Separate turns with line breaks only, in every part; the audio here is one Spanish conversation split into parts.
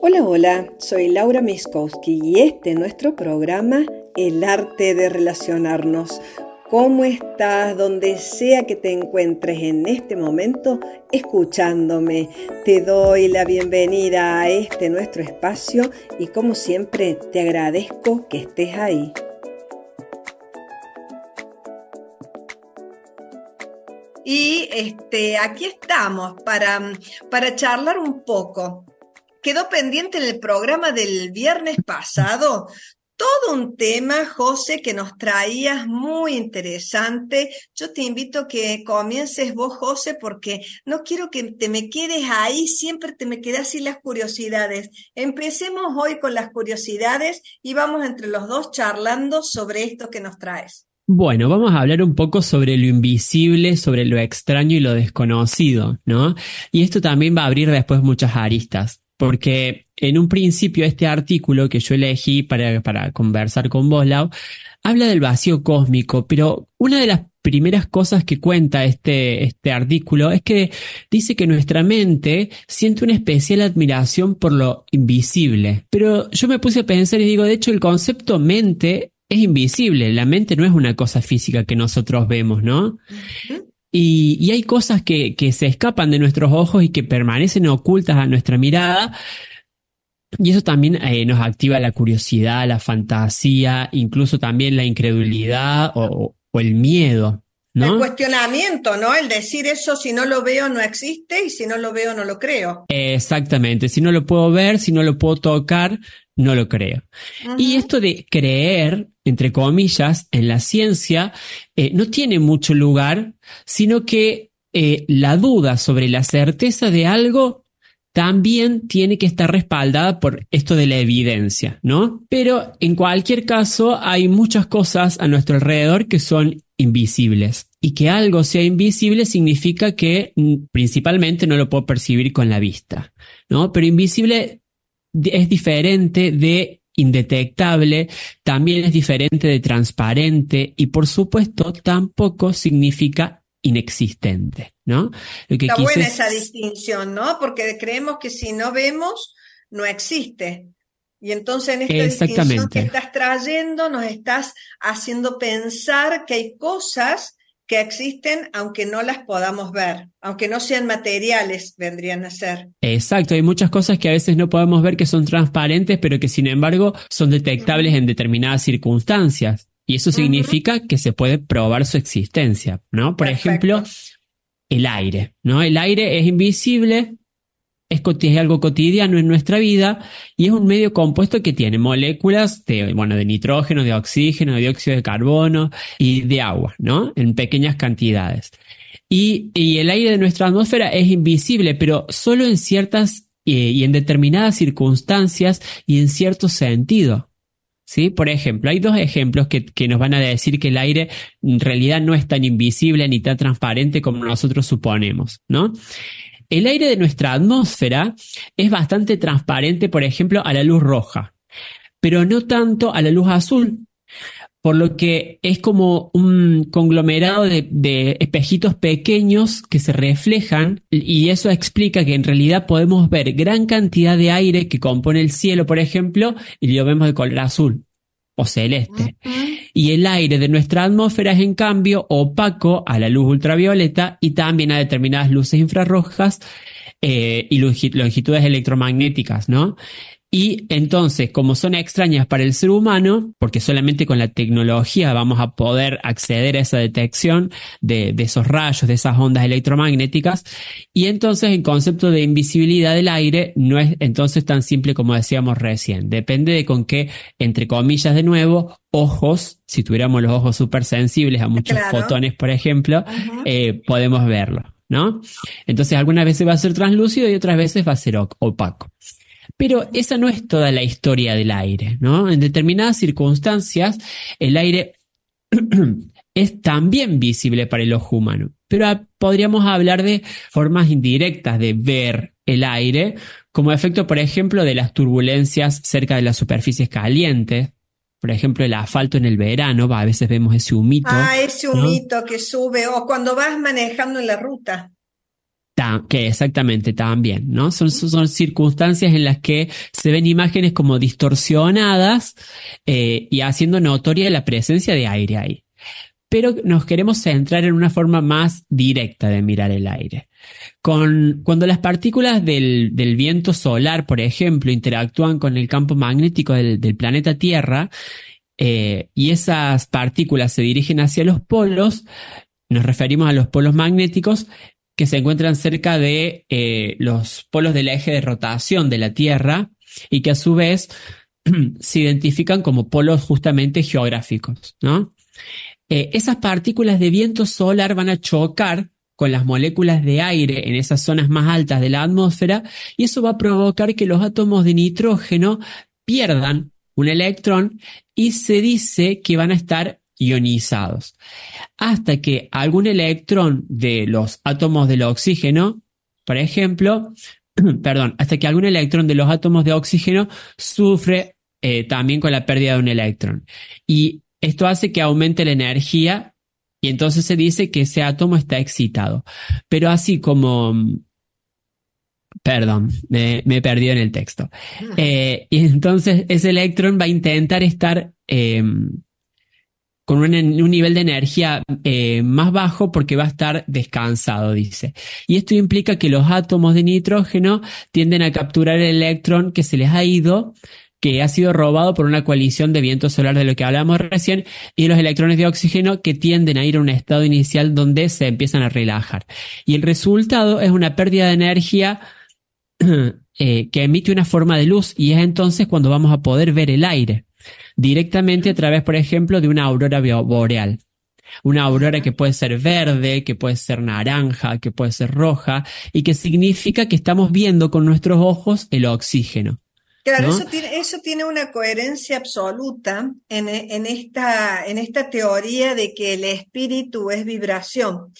Hola, hola, soy Laura Miskowski y este es nuestro programa El arte de relacionarnos. ¿Cómo estás donde sea que te encuentres en este momento escuchándome? Te doy la bienvenida a este nuestro espacio y como siempre te agradezco que estés ahí. Y este, aquí estamos para, para charlar un poco quedó pendiente en el programa del viernes pasado todo un tema, José, que nos traías muy interesante. Yo te invito a que comiences vos, José, porque no quiero que te me quedes ahí, siempre te me quedas sin las curiosidades. Empecemos hoy con las curiosidades y vamos entre los dos charlando sobre esto que nos traes.
Bueno, vamos a hablar un poco sobre lo invisible, sobre lo extraño y lo desconocido, ¿no? Y esto también va a abrir después muchas aristas porque en un principio este artículo que yo elegí para, para conversar con vos, Lau, habla del vacío cósmico, pero una de las primeras cosas que cuenta este, este artículo es que dice que nuestra mente siente una especial admiración por lo invisible. Pero yo me puse a pensar y digo, de hecho el concepto mente es invisible, la mente no es una cosa física que nosotros vemos, ¿no? Y, hay cosas que, se escapan de nuestros ojos y que permanecen ocultas a nuestra mirada. Y eso también eh, nos activa la curiosidad, la fantasía, incluso también la incredulidad o, el miedo. ¿no?
El cuestionamiento, ¿no? El decir eso, si no lo veo, no existe y si no lo veo, no lo creo.
Exactamente. Si no lo puedo ver, si no lo puedo tocar, no lo creo. Y esto de creer, entre comillas, en la ciencia, eh, no tiene mucho lugar, sino que eh, la duda sobre la certeza de algo también tiene que estar respaldada por esto de la evidencia, ¿no? Pero en cualquier caso, hay muchas cosas a nuestro alrededor que son invisibles. Y que algo sea invisible significa que mm, principalmente no lo puedo percibir con la vista, ¿no? Pero invisible es diferente de indetectable, también es diferente de transparente y por supuesto tampoco significa inexistente, ¿no?
Está buena esa distinción, ¿no? Porque creemos que si no vemos, no existe. Y entonces en esta distinción que estás trayendo, nos estás haciendo pensar que hay cosas que existen aunque no las podamos ver, aunque no sean materiales, vendrían a ser.
Exacto, hay muchas cosas que a veces no podemos ver que son transparentes, pero que sin embargo son detectables en determinadas circunstancias. Y eso significa que se puede probar su existencia, ¿no? Por ejemplo, el aire, ¿no? El aire es invisible, es, algo cotidiano en nuestra vida y es un medio compuesto que tiene moléculas de, bueno, de nitrógeno, de oxígeno, de dióxido de carbono y de agua, ¿no? En pequeñas cantidades. Y, el aire de nuestra atmósfera es invisible, pero solo en ciertas eh, y en determinadas circunstancias y en cierto sentido. ¿Sí? Por ejemplo, hay dos ejemplos que, que, nos van a decir que el aire en realidad no es tan invisible ni tan transparente como nosotros suponemos, ¿no? El aire de nuestra atmósfera es bastante transparente, por ejemplo, a la luz roja, pero no tanto a la luz azul, por lo que es como un conglomerado de, espejitos pequeños que se reflejan y eso explica que en realidad podemos ver gran cantidad de aire que compone el cielo, por ejemplo, y lo vemos de color azul o celeste. Y el aire de nuestra atmósfera es en cambio opaco a la luz ultravioleta y también a determinadas luces infrarrojas eh, y longitudes electromagnéticas, ¿no? Y entonces, como son extrañas para el ser humano, porque solamente con la tecnología vamos a poder acceder a esa detección de, esos rayos, de esas ondas electromagnéticas, y entonces el concepto de invisibilidad del aire no es entonces tan simple como decíamos recién. Depende de con qué, entre comillas de nuevo, ojos, si tuviéramos los ojos súper sensibles a muchos fotones, por ejemplo, eh, podemos verlo, ¿no? Entonces algunas veces va a ser translúcido y otras veces va a ser opaco. Pero esa no es toda la historia del aire, ¿no? En determinadas circunstancias, el aire es también visible para el ojo humano. Pero podríamos hablar de formas indirectas de ver el aire, como efecto, por ejemplo, de las turbulencias cerca de las superficies calientes. Por ejemplo, el asfalto en el verano, a veces vemos ese humito.
Ah, ese humito que sube, o cuando vas manejando en la ruta.
Que exactamente también, ¿no? Son, son circunstancias en las que se ven imágenes como distorsionadas eh, y haciendo notoria la presencia de aire ahí. Pero nos queremos centrar en una forma más directa de mirar el aire. Con, cuando las partículas del, viento solar, por ejemplo, interactúan con el campo magnético del, planeta Tierra, eh, y esas partículas se dirigen hacia los polos, nos referimos a los polos magnéticos, que se encuentran cerca de eh, los polos del eje de rotación de la Tierra y que a su vez se identifican como polos justamente geográficos. ¿no? Eh, esas partículas de viento solar van a chocar con las moléculas de aire en esas zonas más altas de la atmósfera y eso va a provocar que los átomos de nitrógeno pierdan un electrón y se dice que van a estar ionizados, hasta que algún electrón de los átomos del oxígeno, por ejemplo, perdón, hasta que algún electrón de los átomos de oxígeno sufre eh, también con la pérdida de un electrón. Y esto hace que aumente la energía y entonces se dice que ese átomo está excitado. Pero así como... Perdón, me, perdido en el texto. Eh, y entonces ese electrón va a intentar estar em, con un, nivel de energía eh, más bajo porque va a estar descansado, dice. Y esto implica que los átomos de nitrógeno tienden a capturar el electrón que se les ha ido que ha sido robado por una coalición de viento solar de lo que hablamos recién, y los electrones de oxígeno que tienden a ir a un estado inicial donde se empiezan a relajar. Y el resultado es una pérdida de energía eh, que emite una forma de luz, y es entonces cuando vamos a poder ver el aire directamente a través, por ejemplo, de una aurora boreal. Una aurora que puede ser verde, que puede ser naranja, que puede ser roja, y que significa que estamos viendo con nuestros ojos el oxígeno.
Claro, eso, tiene, eso tiene una coherencia absoluta en, en, esta, en esta teoría de que el espíritu es vibración.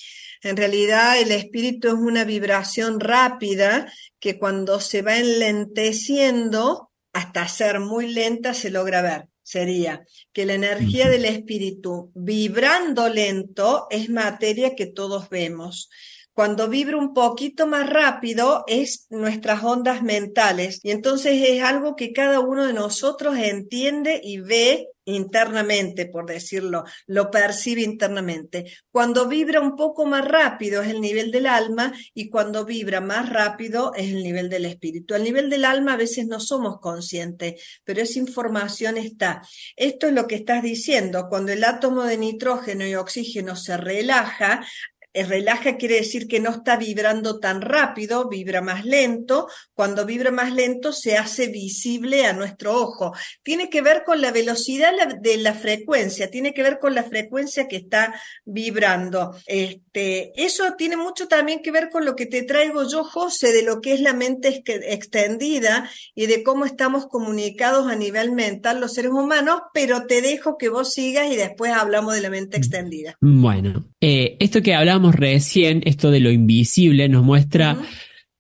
En realidad el espíritu es una vibración rápida que cuando se va enlenteciendo hasta ser muy lenta se logra ver sería que la energía del espíritu vibrando lento es materia que todos vemos. Cuando vibra un poquito más rápido es nuestras ondas mentales y entonces es algo que cada uno de nosotros entiende y ve internamente, por decirlo, lo percibe internamente. Cuando vibra un poco más rápido es el nivel del alma y cuando vibra más rápido es el nivel del espíritu. Al nivel del alma a veces no somos conscientes, pero esa información está. Esto es lo que estás diciendo. Cuando el átomo de nitrógeno y oxígeno se relaja, el relaja quiere decir que no está vibrando tan rápido, vibra más lento. Cuando vibra más lento se hace visible a nuestro ojo. Tiene que ver con la velocidad de la frecuencia, tiene que ver con la frecuencia que está vibrando. Este, eso tiene mucho también que ver con lo que te traigo yo, José, de lo que es la mente extendida y de cómo estamos comunicados a nivel mental los seres humanos, pero te dejo que vos sigas y después hablamos de la mente mm. extendida.
Bueno, eh, esto que hablamos recién, esto de lo invisible nos muestra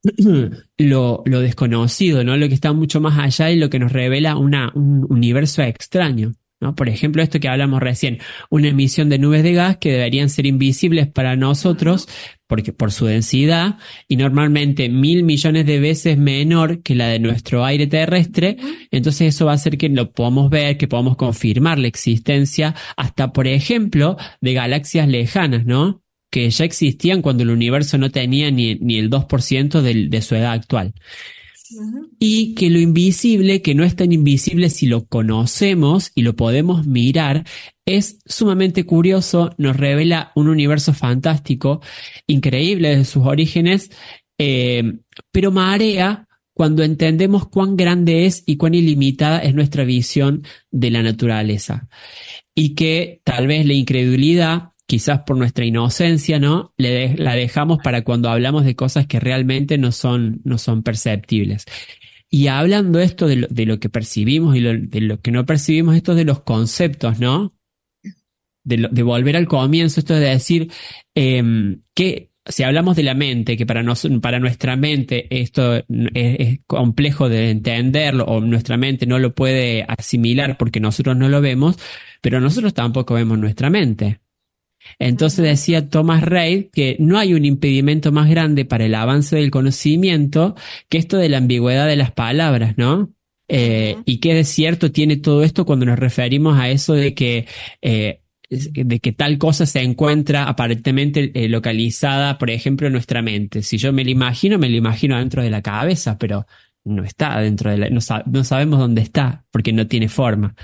lo, desconocido, ¿no? Lo que está mucho más allá y lo que nos revela una, un universo extraño. ¿no? Por ejemplo, esto que hablamos recién, una emisión de nubes de gas que deberían ser invisibles para nosotros porque por su densidad y normalmente mil millones de veces menor que la de nuestro aire terrestre, entonces eso va a hacer que lo podamos ver, que podamos confirmar la existencia hasta, por ejemplo, de galaxias lejanas, ¿no? Que ya existían cuando el universo no tenía ni, ni el 2% de, de su edad actual. Y que lo invisible, que no es tan invisible si lo conocemos y lo podemos mirar, es sumamente curioso, nos revela un universo fantástico, increíble de sus orígenes, eh, pero marea cuando entendemos cuán grande es y cuán ilimitada es nuestra visión de la naturaleza. Y que tal vez la incredulidad quizás por nuestra inocencia, ¿no? La dejamos para cuando hablamos de cosas que realmente no son, no son perceptibles. Y hablando esto de lo, que percibimos y de lo que no percibimos, esto de los conceptos, ¿no? De, volver al comienzo, esto de decir em, que si hablamos de la mente, que para, para nuestra mente esto es, es, complejo de entenderlo o nuestra mente no lo puede asimilar porque nosotros no lo vemos, pero nosotros tampoco vemos nuestra mente. Entonces decía Thomas Reid que no hay un impedimento más grande para el avance del conocimiento que esto de la ambigüedad de las palabras, ¿no? Eh, y qué cierto tiene todo esto cuando nos referimos a eso de que eh, de que tal cosa se encuentra aparentemente eh, localizada, por ejemplo, en nuestra mente. Si yo me lo imagino, me lo imagino dentro de la cabeza, pero no está dentro de la, no, no sabemos dónde está porque no tiene forma.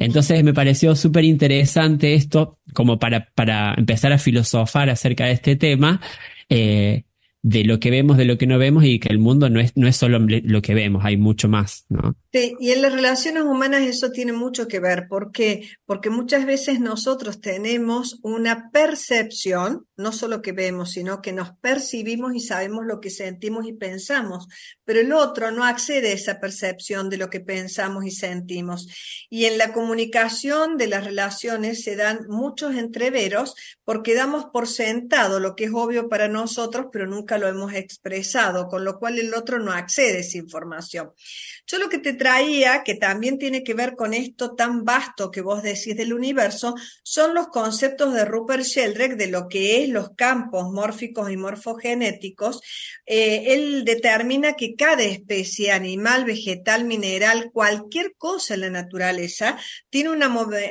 Entonces me pareció súper interesante esto como para, para empezar a filosofar acerca de este tema. Eh, de lo que vemos, de lo que no vemos y que el mundo no es, no es solo lo que vemos, hay mucho más, ¿no?
Sí, y en las relaciones humanas eso tiene mucho que ver. ¿Por qué? Porque muchas veces nosotros tenemos una percepción, no solo que vemos, sino que nos percibimos y sabemos lo que sentimos y pensamos, pero el otro no accede a esa percepción de lo que pensamos y sentimos. Y en la comunicación de las relaciones se dan muchos entreveros porque damos por sentado lo que es obvio para nosotros, pero nunca lo hemos expresado, con lo cual el otro no accede a esa información. Yo lo que te traía, que también tiene que ver con esto tan vasto que vos decís del universo, son los conceptos de Rupert Sheldrake de lo que es los campos mórficos y morfogenéticos. Eh, él determina que cada especie, animal, vegetal, mineral, cualquier cosa en la naturaleza, tiene una,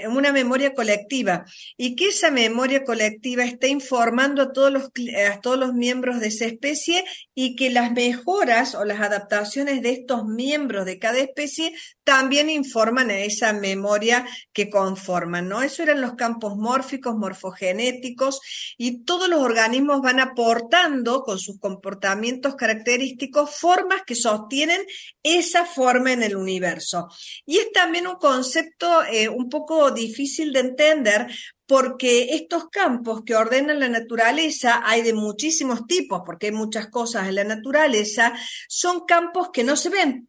una memoria colectiva y que esa memoria colectiva está informando a todos los, a todos los miembros de esa especie y que las mejoras o las adaptaciones de estos miembros de cada especie también informan a esa memoria que conforman, ¿no? Eso eran los campos mórficos, morfogenéticos y todos los organismos van aportando con sus comportamientos característicos formas que sostienen esa forma en el universo. Y es también un concepto eh, un poco difícil de entender porque estos campos que ordenan la naturaleza, hay de muchísimos tipos, porque hay muchas cosas en la naturaleza, son campos que no se ven,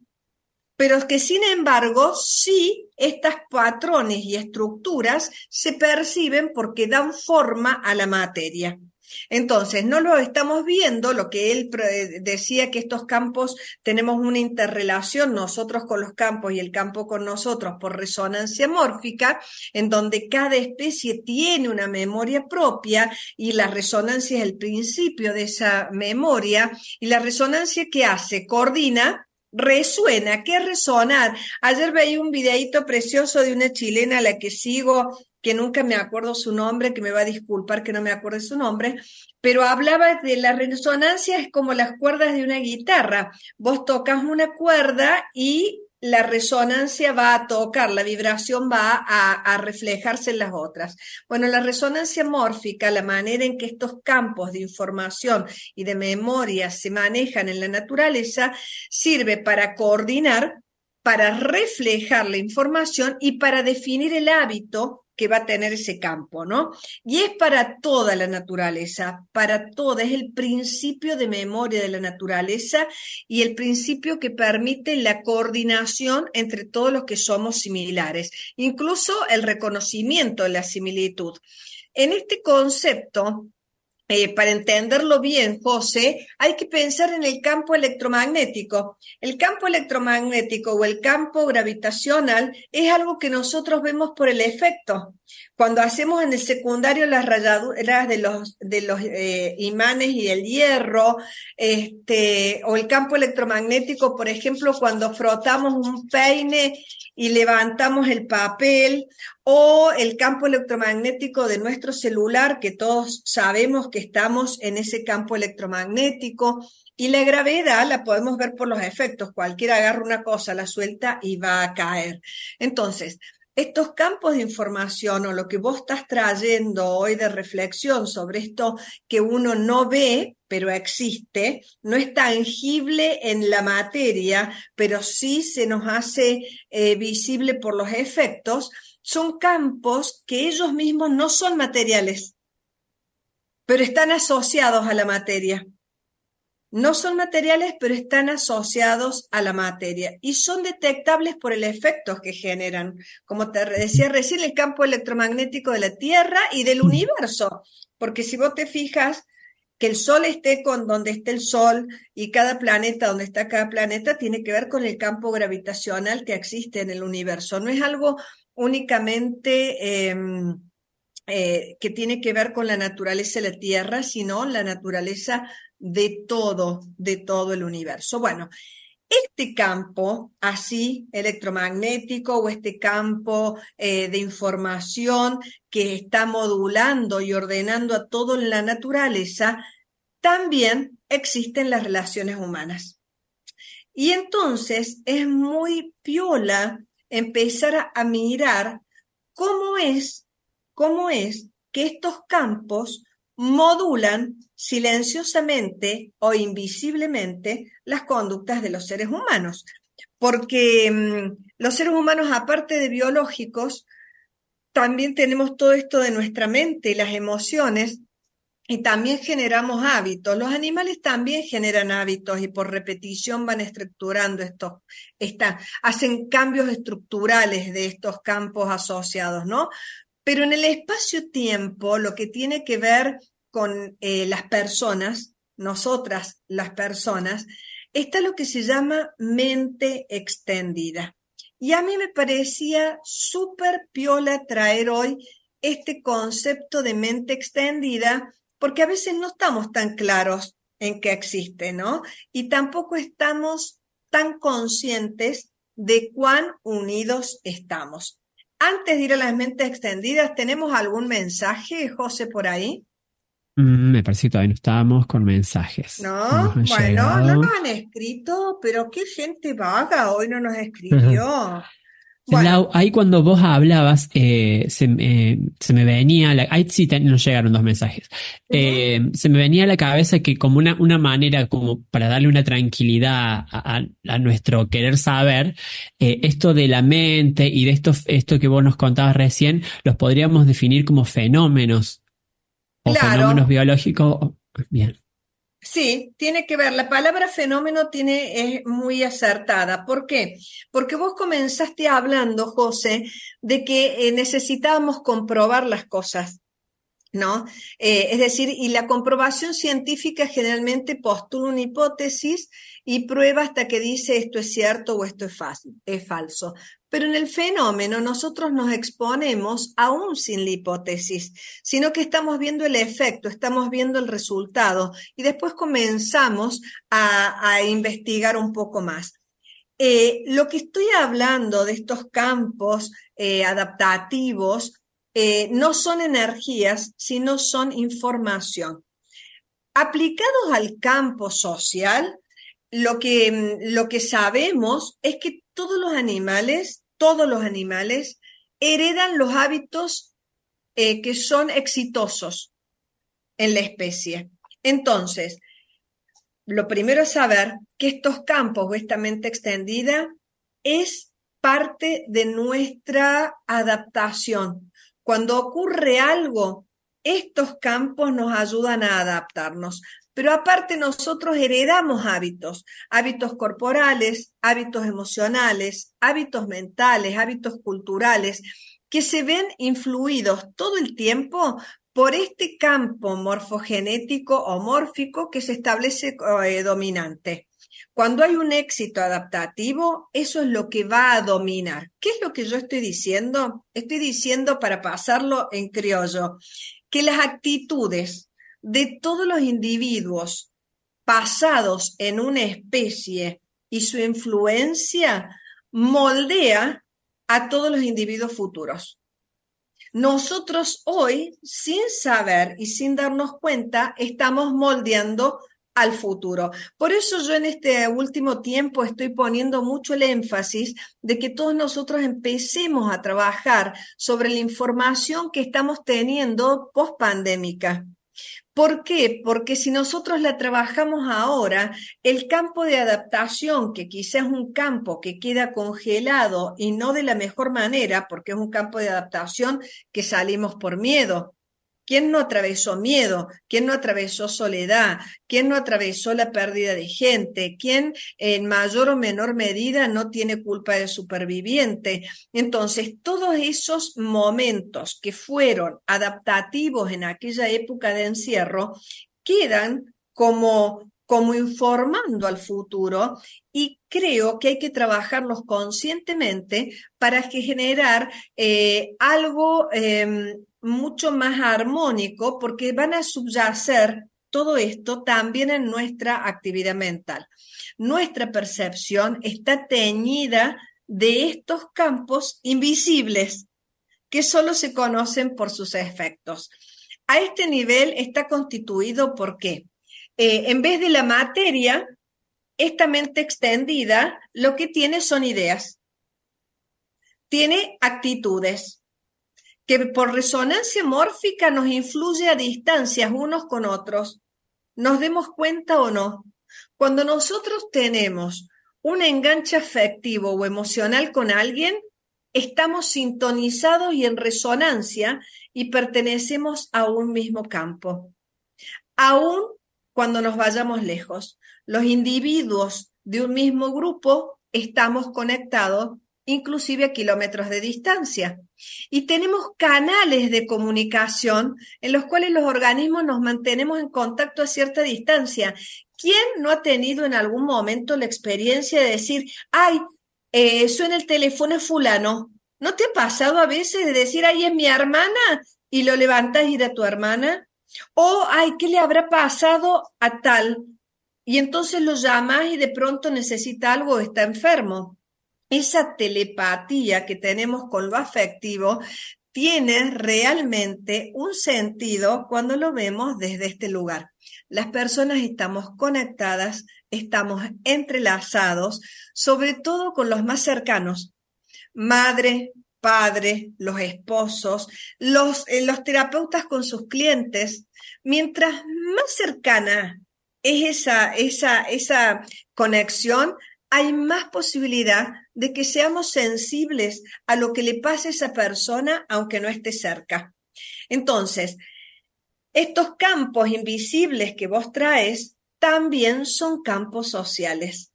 pero que sin embargo sí estas patrones y estructuras se perciben porque dan forma a la materia. Entonces, no lo estamos viendo, lo que él decía que estos campos tenemos una interrelación nosotros con los campos y el campo con nosotros por resonancia mórfica, en donde cada especie tiene una memoria propia y la resonancia es el principio de esa memoria. Y la resonancia que hace coordina resuena, ¿qué resonar? Ayer veía un videíto precioso de una chilena a la que sigo que nunca me acuerdo su nombre, que me va a disculpar que no me acuerde su nombre, pero hablaba de la resonancia, es como las cuerdas de una guitarra. Vos tocas una cuerda y la resonancia va a tocar, la vibración va a, reflejarse en las otras. Bueno, la resonancia mórfica, la manera en que estos campos de información y de memoria se manejan en la naturaleza, sirve para coordinar, para reflejar la información y para definir el hábito que va a tener ese campo, ¿no? Y es para toda la naturaleza, para toda, es el principio de memoria de la naturaleza y el principio que permite la coordinación entre todos los que somos similares, incluso el reconocimiento de la similitud. En este concepto, eh, para entenderlo bien, José, hay que pensar en el campo electromagnético. El campo electromagnético o el campo gravitacional es algo que nosotros vemos por el efecto. Cuando hacemos en el secundario las rayaduras de los, de los eh, imanes y el hierro, este, o el campo electromagnético, por ejemplo, cuando frotamos un peine y levantamos el papel, o el campo electromagnético de nuestro celular, que todos sabemos que estamos en ese campo electromagnético, y la gravedad la podemos ver por los efectos. Cualquiera agarra una cosa, la suelta y va a caer. Entonces, estos campos de información o lo que vos estás trayendo hoy de reflexión sobre esto que uno no ve, pero existe, no es tangible en la materia, pero sí se nos hace eh, visible por los efectos, son campos que ellos mismos no son materiales, pero están asociados a la materia. No son materiales, pero están asociados a la materia y son detectables por el efecto que generan. Como te decía recién, el campo electromagnético de la Tierra y del universo. Porque si vos te fijas, que el Sol esté con donde esté el Sol y cada planeta donde está cada planeta tiene que ver con el campo gravitacional que existe en el universo. No es algo únicamente em, eh, que tiene que ver con la naturaleza de la Tierra, sino la naturaleza de todo, de todo el universo. Bueno, este campo así electromagnético o este campo eh, de información que está modulando y ordenando a todo en la naturaleza, también existen las relaciones humanas. Y entonces es muy piola empezar a, mirar cómo es, cómo es que estos campos modulan silenciosamente o invisiblemente las conductas de los seres humanos. Porque mm, los seres humanos, aparte de biológicos, también tenemos todo esto de nuestra mente y las emociones y también generamos hábitos. Los animales también generan hábitos y por repetición van estructurando estos, hacen cambios estructurales de estos campos asociados, ¿no? Pero en el espacio-tiempo, lo que tiene que ver con eh, las personas, nosotras las personas, está lo que se llama mente extendida. Y a mí me parecía súper piola traer hoy este concepto de mente extendida porque a veces no estamos tan claros en que existe, ¿no? Y tampoco estamos tan conscientes de cuán unidos estamos. Antes de ir a las mentes extendidas, ¿tenemos algún mensaje, José, por ahí?
Mm, me parece que todavía no estábamos con mensajes.
No, bueno, no nos han escrito, pero qué gente vaga hoy no nos escribió.
Ahí cuando vos hablabas, eh, se, me venía, la, ahí sí nos llegaron dos mensajes, eh, se me venía a la cabeza que como una, una manera como para darle una tranquilidad a, nuestro querer saber, eh, esto de la mente y de esto, esto que vos nos contabas recién, los podríamos definir como fenómenos o fenómenos biológicos. Bien.
Sí, tiene que ver. La palabra fenómeno tiene, es muy acertada. ¿Por qué? Porque vos comenzaste hablando, José, de que eh, necesitábamos comprobar las cosas. ¿No? Eh, es decir, y la comprobación científica generalmente postula una hipótesis y prueba hasta que dice esto es cierto o esto es, es falso. Pero en el fenómeno nosotros nos exponemos aún sin la hipótesis, sino que estamos viendo el efecto, estamos viendo el resultado y después comenzamos a, investigar un poco más. Eh, lo que estoy hablando de estos campos eh, adaptativos eh, no son energías, sino son información. Aplicados al campo social, lo que, lo que sabemos es que todos los animales todos los animales heredan los hábitos eh, que son exitosos en la especie. Entonces, lo primero es saber que estos campos o esta mente extendida es parte de nuestra adaptación. Cuando ocurre algo, estos campos nos ayudan a adaptarnos. Pero aparte nosotros heredamos hábitos, hábitos corporales, hábitos emocionales, hábitos mentales, hábitos culturales, que se ven influidos todo el tiempo por este campo morfogenético o mórfico que se establece eh, dominante. Cuando hay un éxito adaptativo, eso es lo que va a dominar. ¿Qué es lo que yo estoy diciendo? Estoy diciendo, para pasarlo en criollo, que las actitudes de todos los individuos pasados en una especie y su influencia moldea a todos los individuos futuros. Nosotros hoy, sin saber y sin darnos cuenta, estamos moldeando al futuro. Por eso yo en este último tiempo estoy poniendo mucho el énfasis de que todos nosotros empecemos a trabajar sobre la información que estamos teniendo post pandémica. ¿Por qué? Porque si nosotros la trabajamos ahora, el campo de adaptación, que quizás es un campo que queda congelado y no de la mejor manera, porque es un campo de adaptación que salimos por miedo, ¿Quién no atravesó miedo? ¿Quién no atravesó soledad? ¿Quién no atravesó la pérdida de gente? ¿Quién en mayor o menor medida no tiene culpa de superviviente? Entonces, todos esos momentos que fueron adaptativos en aquella época de encierro quedan como como informando al futuro y creo que hay que trabajarlos conscientemente para generar eh, algo em, mucho más armónico porque van a subyacer todo esto también en nuestra actividad mental. Nuestra percepción está teñida de estos campos invisibles que solo se conocen por sus efectos. A este nivel está constituido por qué? Eh, en vez de la materia, esta mente extendida lo que tiene son ideas, tiene actitudes, que por resonancia mórfica nos influye a distancias unos con otros, nos demos cuenta o no. Cuando nosotros tenemos un enganche afectivo o emocional con alguien, estamos sintonizados y en resonancia y pertenecemos a un mismo campo. Aún cuando nos vayamos lejos, los individuos de un mismo grupo estamos conectados inclusive a kilómetros de distancia. Y tenemos canales de comunicación en los cuales los organismos nos mantenemos en contacto a cierta distancia. ¿Quién no ha tenido en algún momento la experiencia de decir, ay, eh, suena el teléfono fulano? ¿No te ha pasado a veces de decir, ay, es mi hermana? Y lo levantas y era tu hermana. O, ay, ¿qué le habrá pasado a tal? Y entonces lo llamas y de pronto necesita algo está enfermo esa telepatía que tenemos con lo afectivo tiene realmente un sentido cuando lo vemos desde este lugar. Las personas estamos conectadas, estamos entrelazados, sobre todo con los más cercanos, madre, padre, los esposos, los, eh, los terapeutas con sus clientes. Mientras más cercana es esa, esa, esa conexión, hay más posibilidad de que seamos sensibles a lo que le pasa a esa persona aunque no esté cerca. Entonces, estos campos invisibles que vos traes también son campos sociales.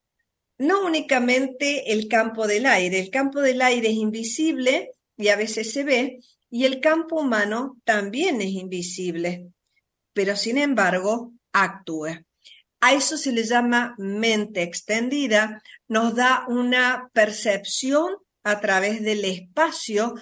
No únicamente el campo del aire, el campo del aire es invisible y a veces se ve, y el campo humano también es invisible, pero sin embargo actúa. A eso se le llama mente extendida, nos da una percepción a través del espacio,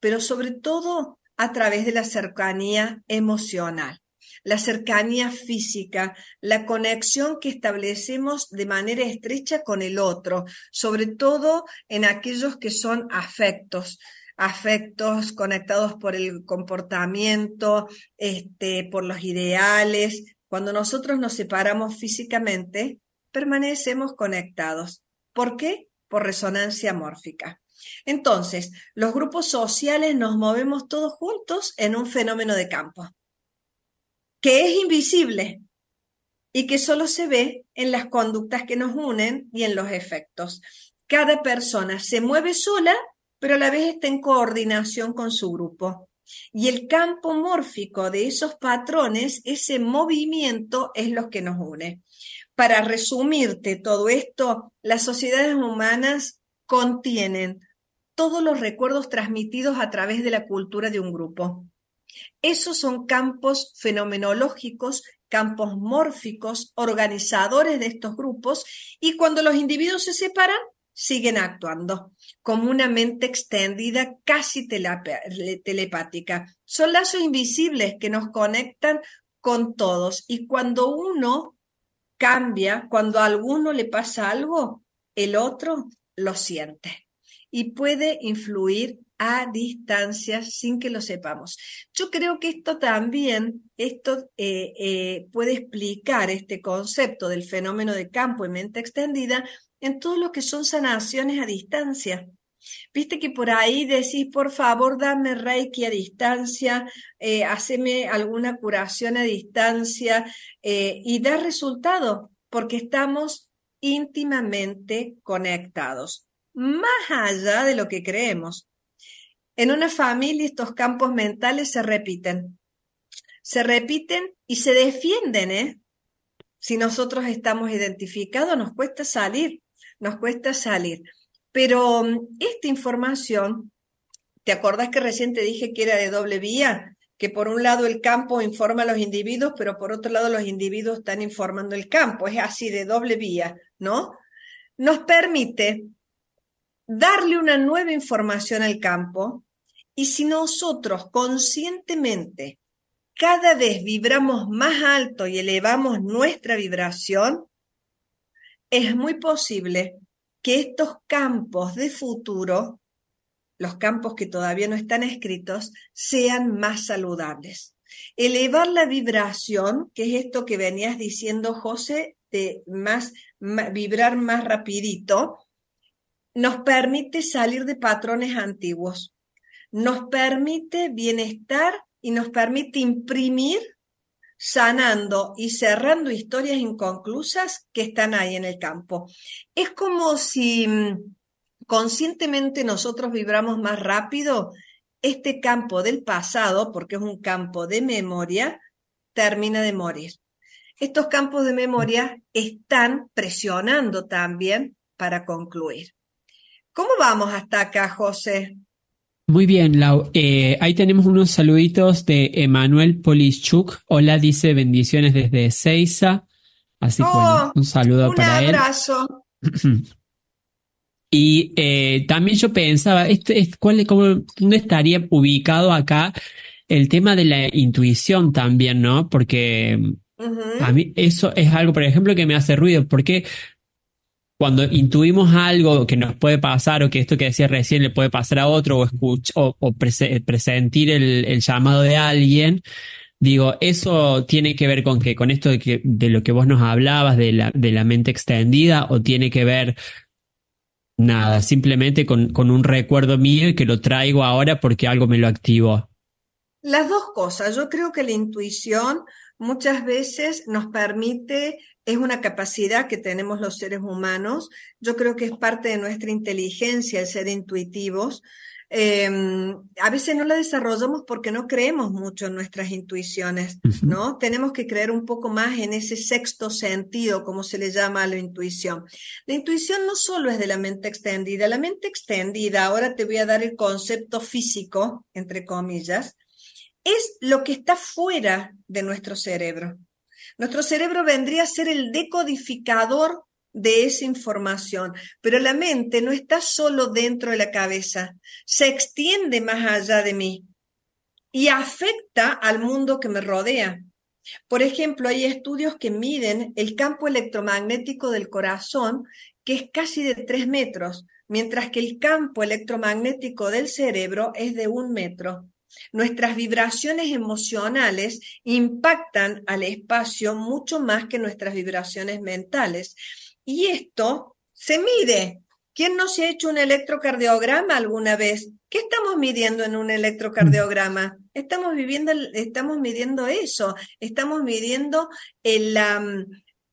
pero sobre todo a través de la cercanía emocional, la cercanía física, la conexión que establecemos de manera estrecha con el otro, sobre todo en aquellos que son afectos afectos conectados por el comportamiento, este, por los ideales, cuando nosotros nos separamos físicamente, permanecemos conectados. ¿Por qué? Por resonancia mórfica. Entonces, los grupos sociales nos movemos todos juntos en un fenómeno de campo, que es invisible y que solo se ve en las conductas que nos unen y en los efectos. Cada persona se mueve sola, pero a la vez está en coordinación con su grupo. Y el campo mórfico de esos patrones, ese movimiento es lo que nos une. Para resumirte todo esto, las sociedades humanas contienen todos los recuerdos transmitidos a través de la cultura de un grupo. Esos son campos fenomenológicos, campos mórficos, organizadores de estos grupos, y cuando los individuos se separan, siguen actuando como una mente extendida casi telepática. Son lazos invisibles que nos conectan con todos y cuando uno cambia, cuando a alguno le pasa algo, el otro lo siente y puede influir a distancia sin que lo sepamos. Yo creo que esto también, esto eh, eh, puede explicar este concepto del fenómeno de campo y mente extendida en todo lo que son sanaciones a distancia. Viste que por ahí decís, por favor, dame reiki a distancia, eh, haceme alguna curación a distancia eh, y da resultado porque estamos íntimamente conectados, más allá de lo que creemos. En una familia estos campos mentales se repiten, se repiten y se defienden, ¿eh? Si nosotros estamos identificados, nos cuesta salir nos cuesta salir. Pero mm, esta información, ¿te acordás que recién te dije que era de doble vía? que por un lado el campo informa a los individuos, pero por otro lado los individuos están informando el campo. Es así de doble vía, ¿no? Nos permite darle una nueva información al campo y si nosotros conscientemente cada vez vibramos más alto y elevamos nuestra vibración, es muy posible que estos campos de futuro, los campos que todavía no están escritos, sean más saludables. Elevar la vibración, que es esto que venías diciendo, José, de más, vibrar más rapidito, nos permite salir de patrones antiguos, nos permite bienestar y nos permite imprimir sanando y cerrando historias inconclusas que están ahí en el campo. Es como si mm, conscientemente nosotros vibramos más rápido, este campo del pasado, porque es un campo de memoria, termina de morir. Estos campos de memoria están presionando también para concluir. ¿Cómo vamos hasta acá, José?
Muy bien, Lau. Eh, ahí tenemos unos saluditos de Emanuel Polischuk. Hola, dice bendiciones desde Seiza. Así que
oh,
un saludo para
él. Un abrazo.
Y eh, también yo pensaba, este, es, ¿cuál, cómo, ¿dónde estaría ubicado acá el tema de la intuición también, no? Porque a mí eso es algo, por ejemplo, que me hace ruido. Porque cuando intuimos algo que nos puede pasar o que esto que decía recién le puede pasar a otro o, o, o presentir el, llamado de alguien, digo, eso tiene que ver con que con esto de lo que vos nos hablabas de la, de la mente extendida o tiene que ver nada, simplemente con, con un recuerdo mío y que lo traigo ahora porque algo me lo activó.
Las dos cosas. Yo creo que la intuición muchas veces nos permite es una capacidad que tenemos los seres humanos. Yo creo que es parte de nuestra inteligencia el ser intuitivos. Em, a veces no la desarrollamos porque no creemos mucho en nuestras intuiciones, ¿no? Tenemos que creer un poco más en ese sexto sentido, como se le llama a la intuición. La intuición no solo es de la mente extendida, la mente extendida, ahora te voy a dar el concepto físico, entre comillas, es lo que está fuera de nuestro cerebro. Nuestro cerebro vendría a ser el decodificador de esa información, pero la mente no está solo dentro de la cabeza, se extiende más allá de mí y afecta al mundo que me rodea. Por ejemplo, hay estudios que miden el campo electromagnético del corazón, que es casi de tres metros, mientras que el campo electromagnético del cerebro es de un metro. Nuestras vibraciones emocionales impactan al espacio mucho más que nuestras vibraciones mentales. Y esto se mide. ¿Quién no se ha hecho un electrocardiograma alguna vez? ¿Qué estamos midiendo en un electrocardiograma? Estamos, viviendo, estamos midiendo eso, estamos midiendo el,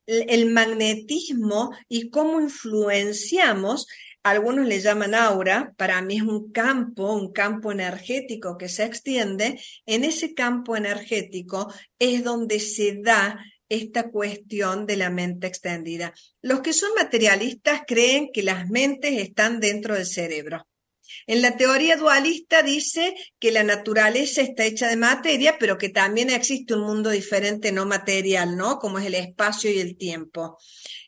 el magnetismo y cómo influenciamos algunos le llaman aura, para mí es un campo, un campo energético que se extiende. En ese campo energético es donde se da esta cuestión de la mente extendida. Los que son materialistas creen que las mentes están dentro del cerebro. En la teoría dualista dice que la naturaleza está hecha de materia, pero que también existe un mundo diferente no material, ¿no? Como es el espacio y el tiempo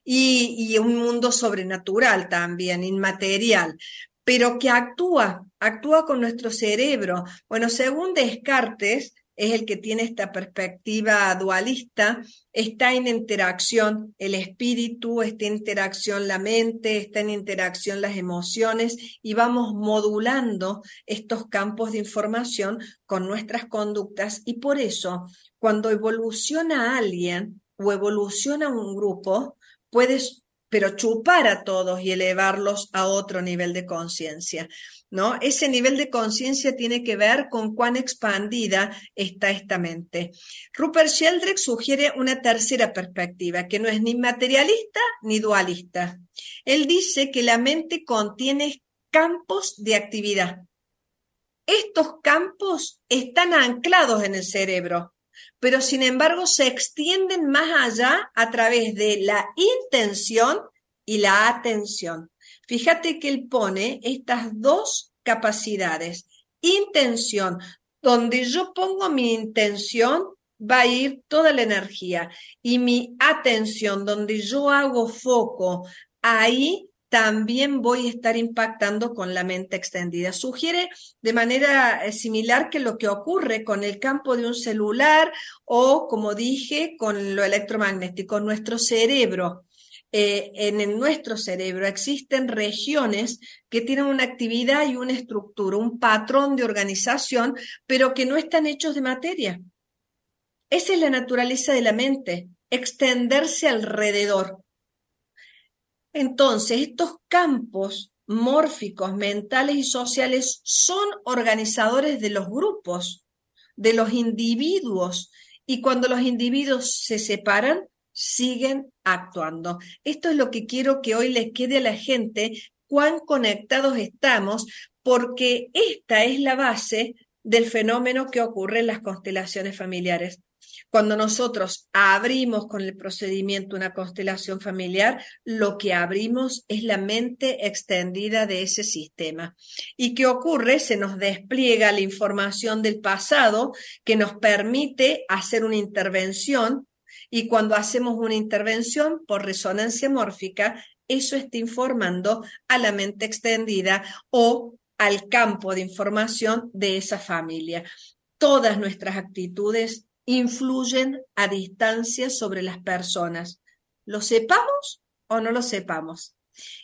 y, un mundo sobrenatural también, inmaterial pero que actúa, actúa con nuestro cerebro. Bueno, según Descartes, es el que tiene esta perspectiva dualista, está en interacción el espíritu, está en interacción la mente, está en interacción las emociones y vamos modulando estos campos de información con nuestras conductas y por eso cuando evoluciona alguien o evoluciona un grupo, puedes, pero chupar a todos y elevarlos a otro nivel de conciencia. ¿No? Ese nivel de conciencia tiene que ver con cuán expandida está esta mente. Rupert Sheldrake sugiere una tercera perspectiva, que no es ni materialista ni dualista. Él dice que la mente contiene campos de actividad. Estos campos están anclados en el cerebro, pero sin embargo se extienden más allá a través de la intención y la atención. Fíjate que él pone estas dos capacidades. Intención. donde yo pongo mi intención, va a ir toda la energía y mi atención, donde yo hago foco, ahí también voy a estar impactando con la mente extendida. Sugiere de manera eh, similar que lo que ocurre con el campo de un celular o, como dije, con lo electromagnético, nuestro cerebro. Eh, en, nuestro cerebro existen regiones que tienen una actividad y una estructura, un patrón de organización, pero que no están hechos de materia. Esa es la naturaleza de la mente, extenderse alrededor. Entonces, estos campos mórficos, mentales y sociales son organizadores de los grupos, de los individuos, y cuando los individuos se separan, siguen actuando. Esto es lo que quiero que hoy les quede a la gente, cuán conectados estamos, porque esta es la base del fenómeno que ocurre en las constelaciones familiares. Cuando nosotros abrimos con el procedimiento una constelación familiar, lo que abrimos es la mente extendida de ese sistema. ¿Y qué ocurre? Se nos despliega la información del pasado que nos permite hacer una intervención y cuando hacemos una intervención por resonancia mórfica, eso está informando a la mente extendida o al campo de información de esa familia. Todas nuestras actitudes influyen a distancia sobre las personas, lo sepamos o no lo sepamos.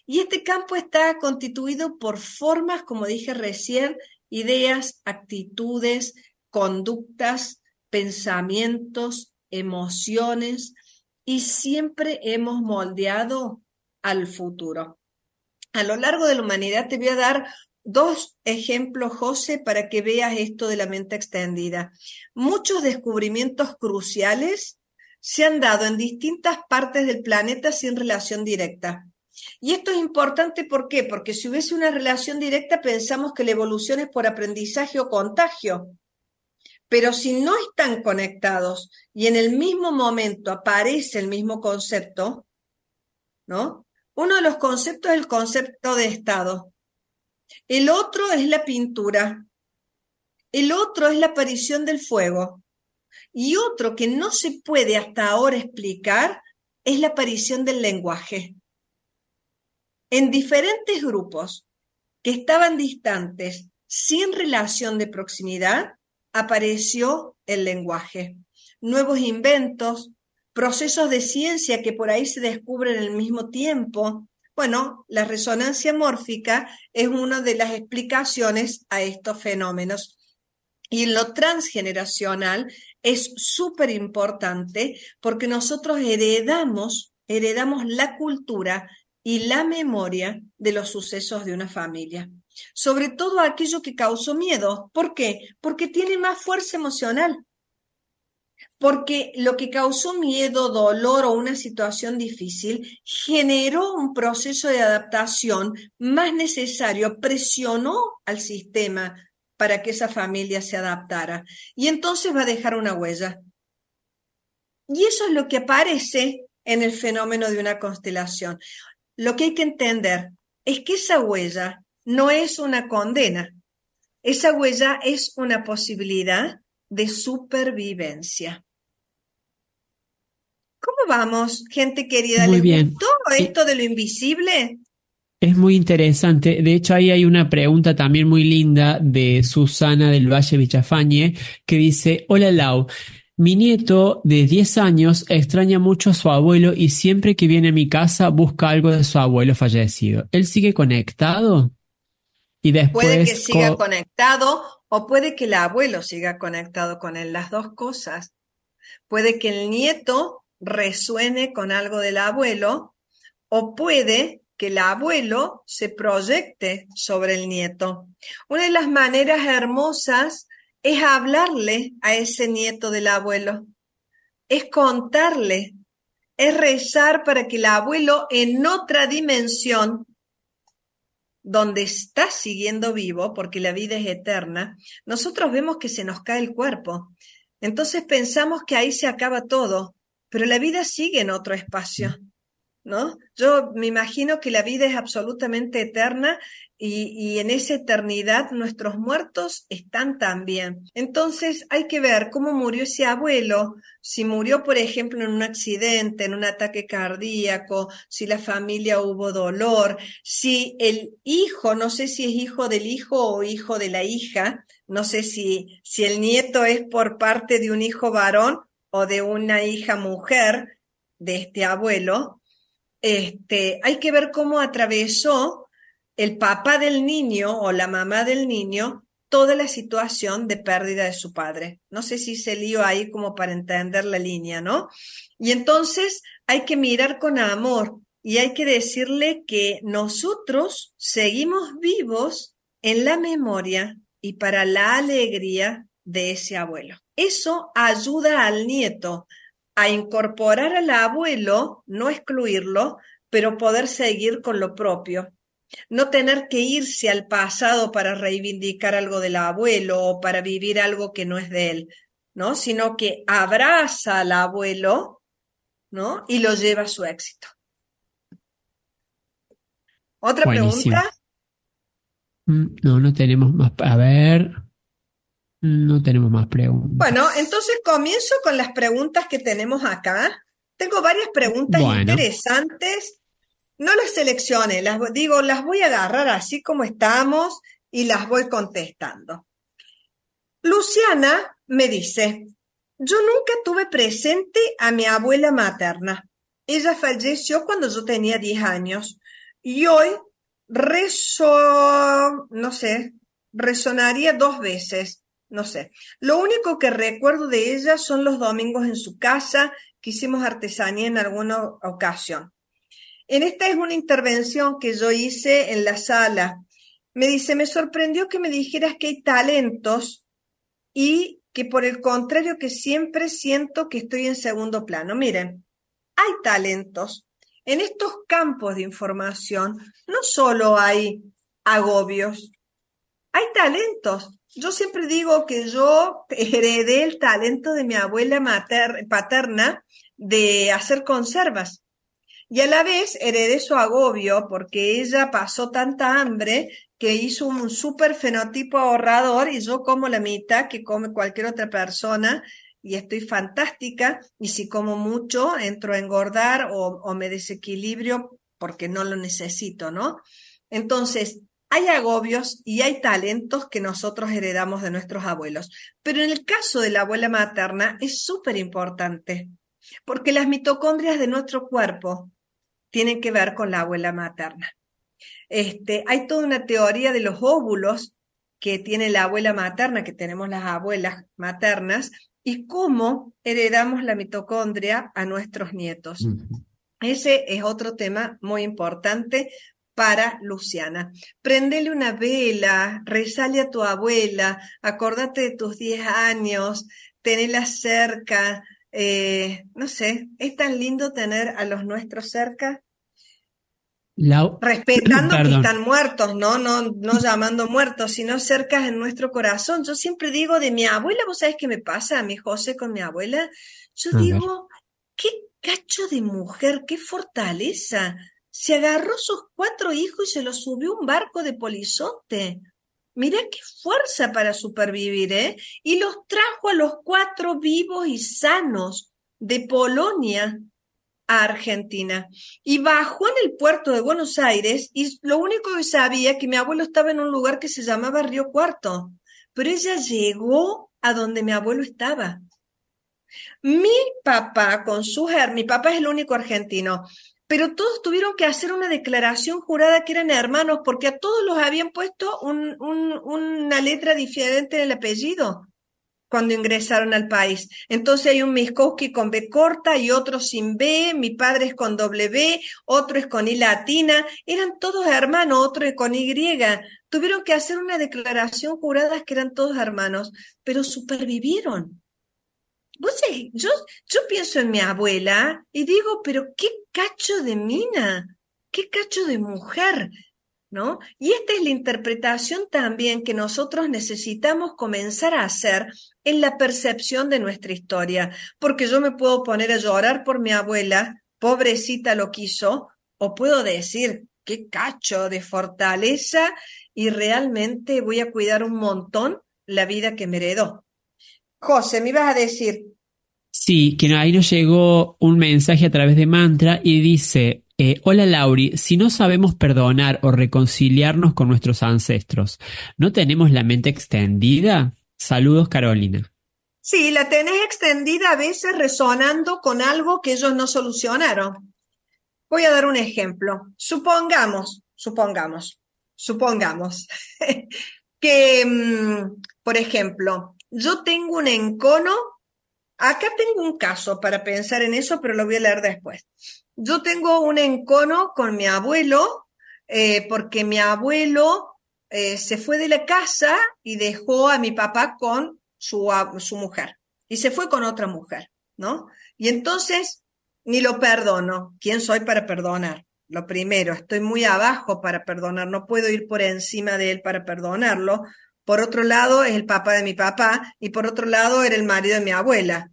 Y este campo está constituido por formas, como dije recién, ideas, actitudes, conductas, pensamientos, emociones, y siempre hemos moldeado al futuro. A lo largo de la humanidad te voy a dar dos ejemplos, José, para que veas esto de la mente extendida. Muchos descubrimientos cruciales se han dado en distintas partes del planeta sin relación directa. Y esto es importante, ¿por qué? Porque si hubiese una relación directa, pensamos que la evolución es por aprendizaje o contagio. Pero si no están conectados y en el mismo momento aparece el mismo concepto, ¿no? Uno de los conceptos es el concepto de estado. El otro es la pintura. El otro es la aparición del fuego. Y otro que no se puede hasta ahora explicar es la aparición del lenguaje. En diferentes grupos que estaban distantes, sin relación de proximidad, apareció el lenguaje. Nuevos inventos, procesos de ciencia que por ahí se descubren al mismo tiempo, bueno, la resonancia mórfica es una de las explicaciones a estos fenómenos. Y lo transgeneracional es súper importante porque nosotros heredamos, heredamos la cultura y la memoria de los sucesos de una familia. Sobre todo aquello que causó miedo. ¿Por qué? Porque tiene más fuerza emocional porque lo que causó miedo, dolor o una situación difícil generó un proceso de adaptación más necesario, presionó al sistema para que esa familia se adaptara y entonces va a dejar una huella. Y eso es lo que aparece en el fenómeno de una constelación. Lo que hay que entender es que esa huella no es una condena, esa huella es una posibilidad de supervivencia. ¿Cómo vamos, gente querida?
Muy bien.
gustó esto de lo invisible?
Es muy interesante. De hecho, ahí hay una pregunta también muy linda de Susana del Valle Vichafañe que dice, hola Lau, mi nieto de 10 años extraña mucho a su abuelo y siempre que viene a mi casa busca algo de su abuelo fallecido. ¿Él sigue conectado?
Y después... Puede que siga conectado o puede que el abuelo siga conectado con él, las dos cosas. Puede que el nieto resuene con algo del abuelo o puede que el abuelo se proyecte sobre el nieto. Una de las maneras hermosas es hablarle a ese nieto del abuelo, es contarle, es rezar para que el abuelo en otra dimensión, donde está siguiendo vivo, porque la vida es eterna, nosotros vemos que se nos cae el cuerpo. Entonces pensamos que ahí se acaba todo, pero la vida sigue en otro espacio. ¿no? Yo me imagino que la vida es absolutamente eterna y, en esa eternidad nuestros muertos están también. Entonces hay que ver cómo murió ese abuelo, si murió, por ejemplo, en un accidente, en un ataque cardíaco, si la familia hubo dolor, si el hijo, no sé si es hijo del hijo o hijo de la hija, no sé si, si el nieto es por parte de un hijo varón o de una hija mujer de este abuelo, este, hay que ver cómo atravesó el papá del niño o la mamá del niño toda la situación de pérdida de su padre. No sé si se lío ahí como para entender la línea, ¿no? Y entonces hay que mirar con amor y hay que decirle que nosotros seguimos vivos en la memoria y para la alegría de ese abuelo. Eso ayuda al nieto a incorporar al abuelo, no excluirlo, pero poder seguir con lo propio. No tener que irse al pasado para reivindicar algo del abuelo o para vivir algo que no es de él, ¿no? Sino que abraza al abuelo, ¿no? Y lo lleva a su éxito. ¿Otra pregunta?
Mm, no, no tenemos más. A ver. No tenemos más preguntas.
Bueno, entonces comienzo con las preguntas que tenemos acá. Tengo varias preguntas interesantes. No las seleccione, las digo, las voy a agarrar así como estamos y las voy contestando. Luciana me dice, yo nunca tuve presente a mi abuela materna. Ella falleció cuando yo tenía 10 años y hoy rezo, no sé, resonaría dos veces no sé. Lo único que recuerdo de ella son los domingos en su casa, que hicimos artesanía en alguna ocasión. En esta es una intervención que yo hice en la sala. Me dice, me sorprendió que me dijeras que hay talentos y que por el contrario que siempre siento que estoy en segundo plano. Miren, hay talentos. En estos campos de información no solo hay agobios, hay talentos. Yo siempre digo que yo heredé el talento de mi abuela paterna de hacer conservas. Y a la vez heredé su agobio porque ella pasó tanta hambre que hizo un súper fenotipo ahorrador y yo como la mitad que come cualquier otra persona y estoy fantástica y si como mucho entro a engordar o, o me desequilibrio porque no lo necesito, ¿no? Entonces, hay agobios y hay talentos que nosotros heredamos de nuestros abuelos. Pero en el caso de la abuela materna es súper importante, porque las mitocondrias de nuestro cuerpo tienen que ver con la abuela materna. Este, hay toda una teoría de los óvulos que tiene la abuela materna, que tenemos las abuelas maternas, y cómo heredamos la mitocondria a nuestros nietos. Ese es otro tema muy importante para Luciana. Prendele una vela, rezale a tu abuela, acordate de tus 10 años, tenela cerca. Eh, no sé, es tan lindo tener a los nuestros cerca. Respetando que están muertos, ¿no? ¿no? No llamando muertos, sino cerca en nuestro corazón. Yo siempre digo de mi abuela, ¿vos sabés qué me pasa a mi José con mi abuela? Yo digo, qué cacho de mujer, qué fortaleza se agarró sus cuatro hijos y se los subió un barco de polizote. Mirá qué fuerza para supervivir, ¿eh? Y los trajo a los cuatro vivos y sanos de Polonia a Argentina. Y bajó en el puerto de Buenos Aires y lo único que sabía que mi abuelo estaba en un lugar que se llamaba Río Cuarto. Pero ella llegó a donde mi abuelo estaba. Mi papá con su mi papá es el único argentino, pero todos tuvieron que hacer una declaración jurada que eran hermanos porque a todos los habían puesto una letra diferente del apellido cuando ingresaron al país. Entonces hay un Miskowski con B corta y otro sin B, mi padre es con W, otro es con I latina, eran todos hermanos, otro es con Y. Tuvieron que hacer una declaración jurada que eran todos hermanos, pero supervivieron. Vos yo, yo pienso en mi abuela y digo, pero qué cacho de mina, qué cacho de mujer, ¿no? Y esta es la interpretación también que nosotros necesitamos comenzar a hacer en la percepción de nuestra historia, porque yo me puedo poner a llorar por mi abuela, pobrecita lo quiso, o puedo decir, qué cacho de fortaleza y realmente voy a cuidar un montón la vida que me heredó. José, me ibas a decir.
Sí, que ahí nos llegó un mensaje a través de mantra y dice, eh, hola Lauri, si no sabemos perdonar o reconciliarnos con nuestros ancestros, ¿no tenemos la mente extendida? Saludos Carolina.
Sí, la tenés extendida a veces resonando con algo que ellos no solucionaron. Voy a dar un ejemplo. Supongamos, supongamos, supongamos que, mm, por ejemplo, yo tengo un encono, acá tengo un caso para pensar en eso, pero lo voy a leer después. Yo tengo un encono con mi abuelo, eh, porque mi abuelo eh, se fue de la casa y dejó a mi papá con su, su mujer y se fue con otra mujer, ¿no? Y entonces ni lo perdono. ¿Quién soy para perdonar? Lo primero, estoy muy abajo para perdonar, no puedo ir por encima de él para perdonarlo. Por otro lado, es el papá de mi papá y por otro lado, era el marido de mi abuela,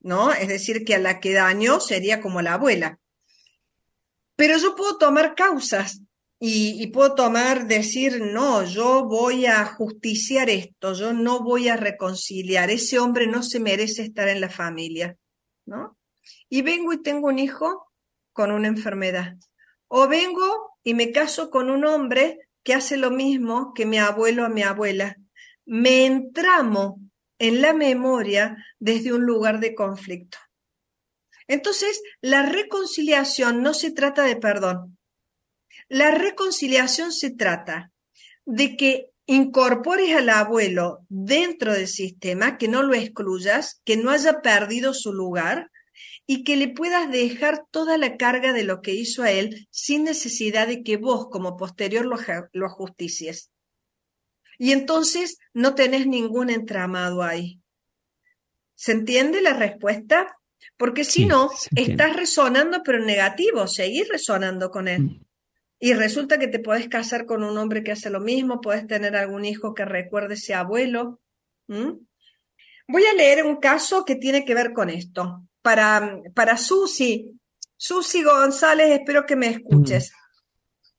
¿no? Es decir, que a la que daño sería como la abuela. Pero yo puedo tomar causas y, y, puedo tomar, decir, no, yo voy a justiciar esto, yo no voy a reconciliar, ese hombre no se merece estar en la familia, ¿no? y vengo y tengo un hijo con una enfermedad. O vengo y me caso con un hombre que hace lo mismo que mi abuelo a mi abuela. Me entramo en la memoria desde un lugar de conflicto. Entonces, la reconciliación no se trata de perdón. La reconciliación se trata de que incorpores al abuelo dentro del sistema, que no lo excluyas, que no haya perdido su lugar, y que le puedas dejar toda la carga de lo que hizo a él sin necesidad de que vos como posterior lo, lo ajusticies. Y entonces no tenés ningún entramado ahí. ¿Se entiende la respuesta? Porque si no, estás resonando pero en negativo, seguís resonando con él. Mm. Y resulta que te podés casar con un hombre que hace lo mismo, puedes tener algún hijo que recuerde ese abuelo. Voy a leer un caso que tiene que ver con esto para, para Susi. Susi González, espero que me escuches.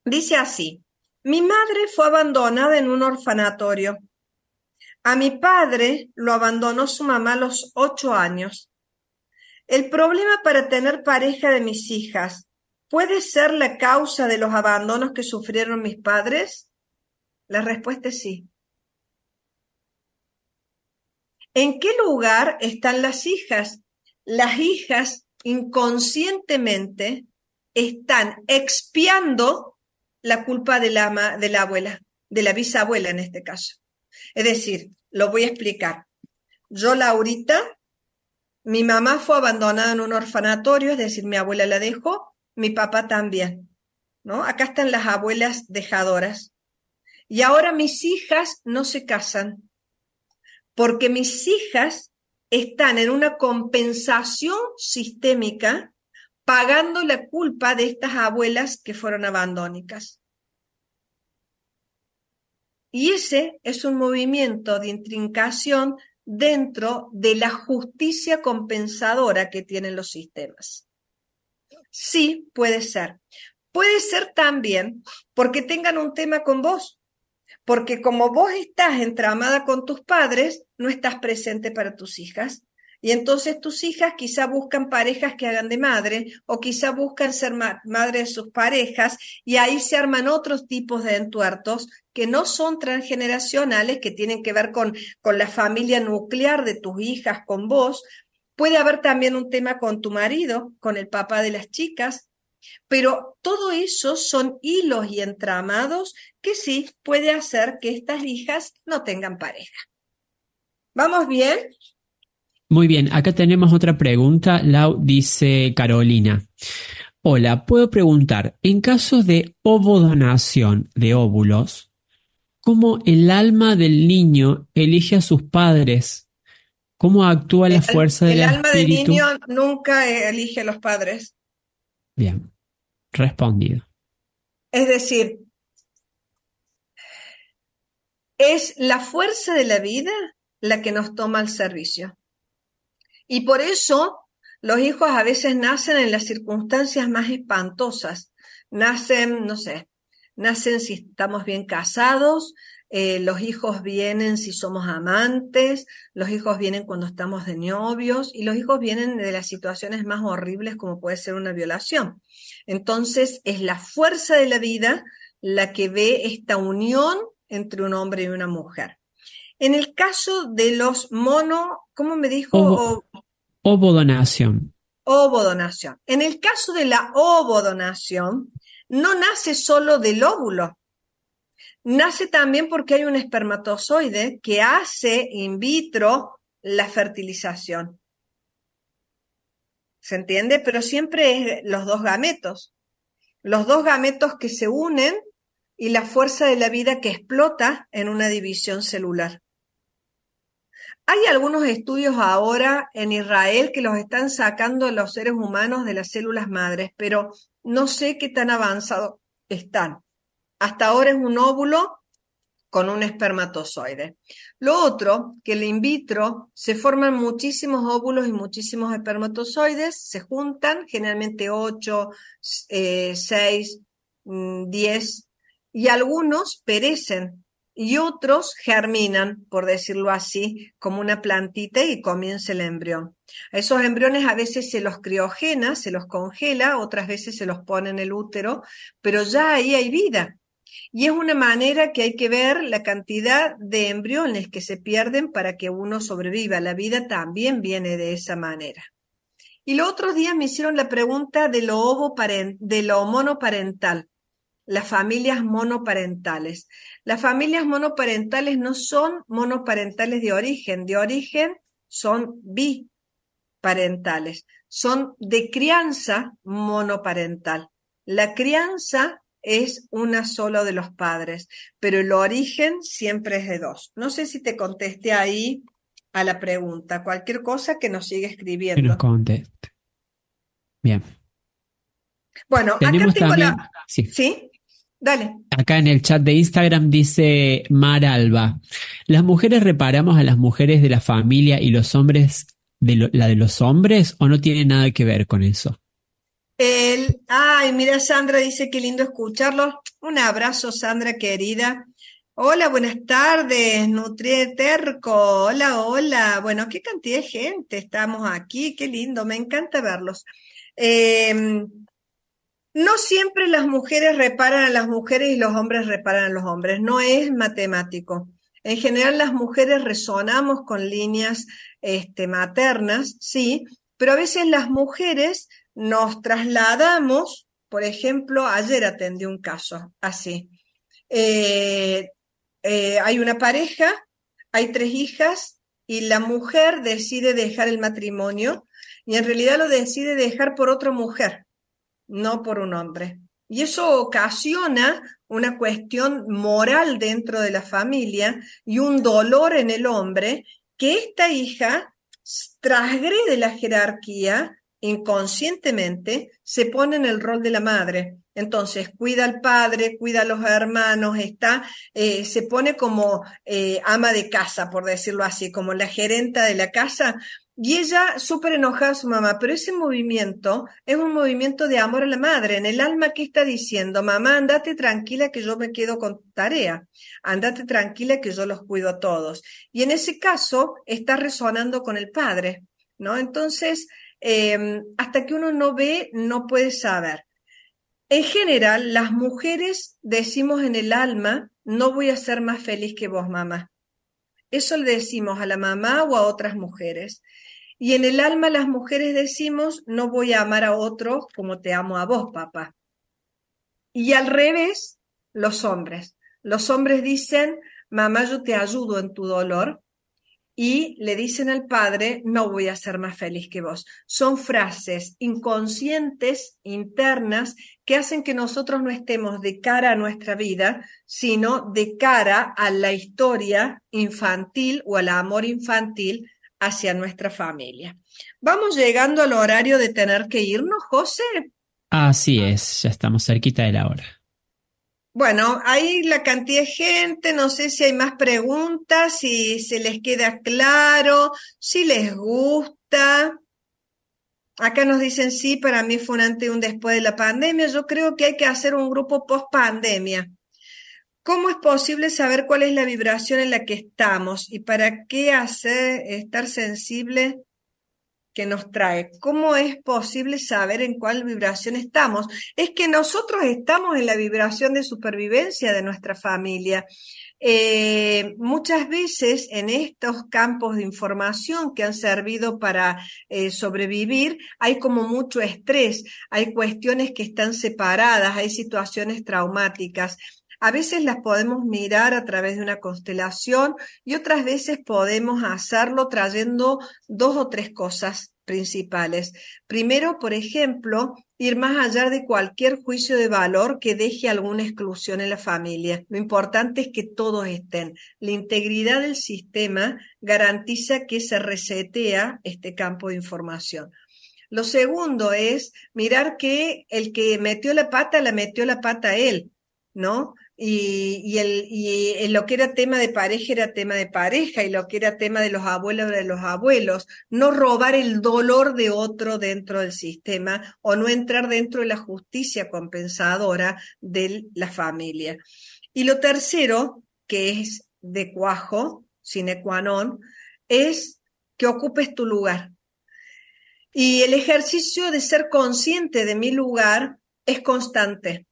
Dice así, mi madre fue abandonada en un orfanatorio. A mi padre lo abandonó su mamá a los ocho años. El problema para tener pareja de mis hijas puede ser la causa de los abandonos que sufrieron mis padres. La respuesta es sí. ¿En qué lugar están las hijas las hijas inconscientemente están expiando la culpa de la, de la abuela, de la bisabuela en este caso. Es decir, lo voy a explicar. Yo, Laurita, mi mamá fue abandonada en un orfanatorio, es decir, mi abuela la dejó, mi papá también. ¿no? Acá están las abuelas dejadoras. Y ahora mis hijas no se casan, porque mis hijas están en una compensación sistémica pagando la culpa de estas abuelas que fueron abandónicas. Y ese es un movimiento de intrincación dentro de la justicia compensadora que tienen los sistemas. Sí, puede ser. Puede ser también porque tengan un tema con vos, porque como vos estás entramada con tus padres, no estás presente para tus hijas. Y entonces tus hijas quizá buscan parejas que hagan de madre o quizá buscan ser madre de sus parejas y ahí se arman otros tipos de entuertos que no son transgeneracionales, que tienen que ver con, con la familia nuclear de tus hijas, con vos. Puede haber también un tema con tu marido, con el papá de las chicas, pero todo eso son hilos y entramados que sí puede hacer que estas hijas no tengan pareja. ¿Vamos bien?
Muy bien, acá tenemos otra pregunta. Lau dice Carolina. Hola, puedo preguntar, en caso de ovodonación de óvulos, ¿cómo el alma del niño elige a sus padres? ¿Cómo actúa la fuerza del espíritu?
El alma del niño nunca elige a los padres.
Bien, respondido.
Es decir, es la fuerza de la vida la que nos toma al servicio. Y por eso Los hijos a veces nacen en las circunstancias más espantosas. Nacen, no sé, nacen si estamos bien casados, eh, los hijos vienen si somos amantes, los hijos vienen cuando estamos de novios y los hijos vienen de las situaciones más horribles como puede ser una violación. Entonces es la fuerza de la vida la que ve esta unión entre un hombre y una mujer. En el caso de los mono, ¿cómo me dijo?
Ovo, ovodonación.
Ovodonación. En el caso de la ovodonación, no nace solo del óvulo, nace también porque hay un espermatozoide que hace in vitro la fertilización. ¿Se entiende? Pero siempre es los dos gametos. Los dos gametos que se unen y la fuerza de la vida que explota en una división celular. Hay algunos estudios ahora en Israel que los están sacando los seres humanos de las células madres, pero no sé qué tan avanzados están. Hasta ahora es un óvulo con un espermatozoide. Lo otro, que el in vitro se forman muchísimos óvulos y muchísimos espermatozoides, se juntan, generalmente 8, 6, 10, y algunos perecen y otros germinan, por decirlo así, como una plantita y comienza el embrión. A esos embriones a veces se los criogena, se los congela, otras veces se los pone en el útero, pero ya ahí hay vida. Y es una manera que hay que ver la cantidad de embriones que se pierden para que uno sobreviva. La vida también viene de esa manera. Y los otros días me hicieron la pregunta de lo, ovo monoparental, las familias monoparentales. Las familias monoparentales no son monoparentales de origen, de origen son biparentales, son de crianza monoparental. La crianza es una sola de los padres, pero el origen siempre es de dos. No sé si te contesté ahí a la pregunta. Cualquier cosa que nos siga escribiendo.
Que nos conteste. Bien.
Bueno, acá tengo la... Sí. ¿Sí? Dale.
Acá en el chat de Instagram dice Mar Alba. ¿Las mujeres reparamos a las mujeres de la familia y los hombres de la de los hombres o no tiene nada que ver con eso?
El, ay, mira, Sandra dice que lindo escucharlo. Un abrazo, Sandra querida. Hola, buenas tardes, Nutrieterco. Hola, hola. Bueno, qué cantidad de gente estamos aquí, qué lindo, me encanta verlos. Em, no siempre las mujeres reparan a las mujeres y los hombres reparan a los hombres, no es matemático. En general las mujeres resonamos con líneas este, maternas, sí, pero a veces las mujeres nos trasladamos, por ejemplo, ayer atendí un caso así. Eh, eh, hay una pareja, hay tres hijas y la mujer decide dejar el matrimonio y en realidad lo decide dejar por otra mujer, no por un hombre. Y eso ocasiona una cuestión moral dentro de la familia y un dolor en el hombre que esta hija transgrede la jerarquía inconscientemente se pone en el rol de la madre. Entonces, cuida al padre, cuida a los hermanos, está, eh, se pone como eh, ama de casa, por decirlo así, como la gerenta de la casa. Y ella súper enojada a su mamá, pero ese movimiento es un movimiento de amor a la madre. En el alma que está diciendo, mamá, andate tranquila que yo me quedo con tarea, andate tranquila que yo los cuido a todos. Y en ese caso está resonando con el padre, ¿no? Entonces, Em, hasta que uno no ve, no puede saber. En general, las mujeres decimos en el alma, no voy a ser más feliz que vos, mamá. Eso le decimos a la mamá o a otras mujeres. Y en el alma las mujeres decimos, no voy a amar a otro como te amo a vos, papá. Y al revés, los hombres. Los hombres dicen, mamá, yo te ayudo en tu dolor, y le dicen al padre, no voy a ser más feliz que vos. Son frases inconscientes, internas, que hacen que nosotros no estemos de cara a nuestra vida, sino de cara a la historia infantil o al amor infantil hacia nuestra familia. Vamos llegando al horario de tener que irnos, José.
Así es, ya estamos cerquita de la hora.
Bueno, ahí la cantidad de gente, no sé si hay más preguntas, si se les queda claro, si les gusta. Acá nos dicen, sí, para mí fue un antes y un después de la pandemia. Yo creo que hay que hacer un grupo post pandemia. ¿Cómo es posible saber cuál es la vibración en la que estamos y para qué hacer estar sensible que nos trae? ¿Cómo es posible saber en cuál vibración estamos? Es que nosotros estamos en la vibración de supervivencia de nuestra familia. Eh, muchas veces en estos campos de información que han servido para eh, sobrevivir hay como mucho estrés, hay cuestiones que están separadas, hay situaciones traumáticas. A veces las podemos mirar a través de una constelación y otras veces podemos hacerlo trayendo dos o tres cosas principales. Primero, por ejemplo, ir más allá de cualquier juicio de valor que deje alguna exclusión en la familia. Lo importante es que todos estén. La integridad del sistema garantiza que se resetea este campo de información. Lo segundo es mirar que el que metió la pata, la metió la pata él, ¿no? Y, el, y lo que era tema de pareja era tema de pareja y lo que era tema de los abuelos de los abuelos. No robar el dolor de otro dentro del sistema o no entrar dentro de la justicia compensadora de la familia. Y lo tercero, que es de cuajo, sine qua non, es que ocupes tu lugar. Y el ejercicio de ser consciente de mi lugar es constante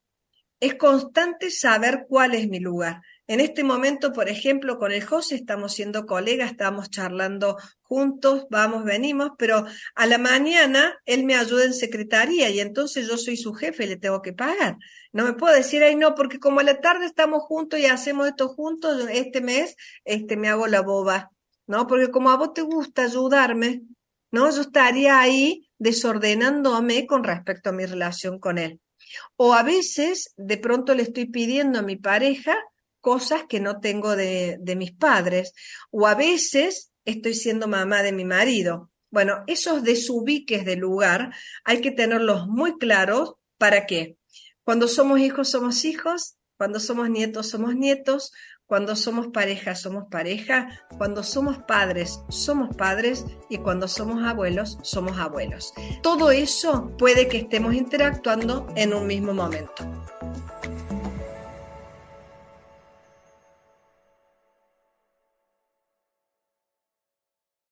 es constante saber cuál es mi lugar. En este momento, por ejemplo, con el José estamos siendo colegas, estamos charlando juntos, vamos, venimos, pero a la mañana él me ayuda en secretaría y entonces yo soy su jefe le tengo que pagar. No me puedo decir, ay, no, porque como a la tarde estamos juntos y hacemos esto juntos, este mes este, me hago la boba, ¿no? Porque como a vos te gusta ayudarme, ¿no? Yo estaría ahí desordenándome con respecto a mi relación con él. O a veces de pronto le estoy pidiendo a mi pareja cosas que no tengo de, de mis padres. O a veces estoy siendo mamá de mi marido. Bueno, esos desubiques de lugar hay que tenerlos muy claros. ¿Para qué? Cuando somos hijos, somos hijos. Cuando somos nietos, somos nietos. Cuando somos pareja, somos pareja. Cuando somos padres, somos padres. Y cuando somos abuelos, somos abuelos. Todo eso puede que estemos interactuando en un mismo momento.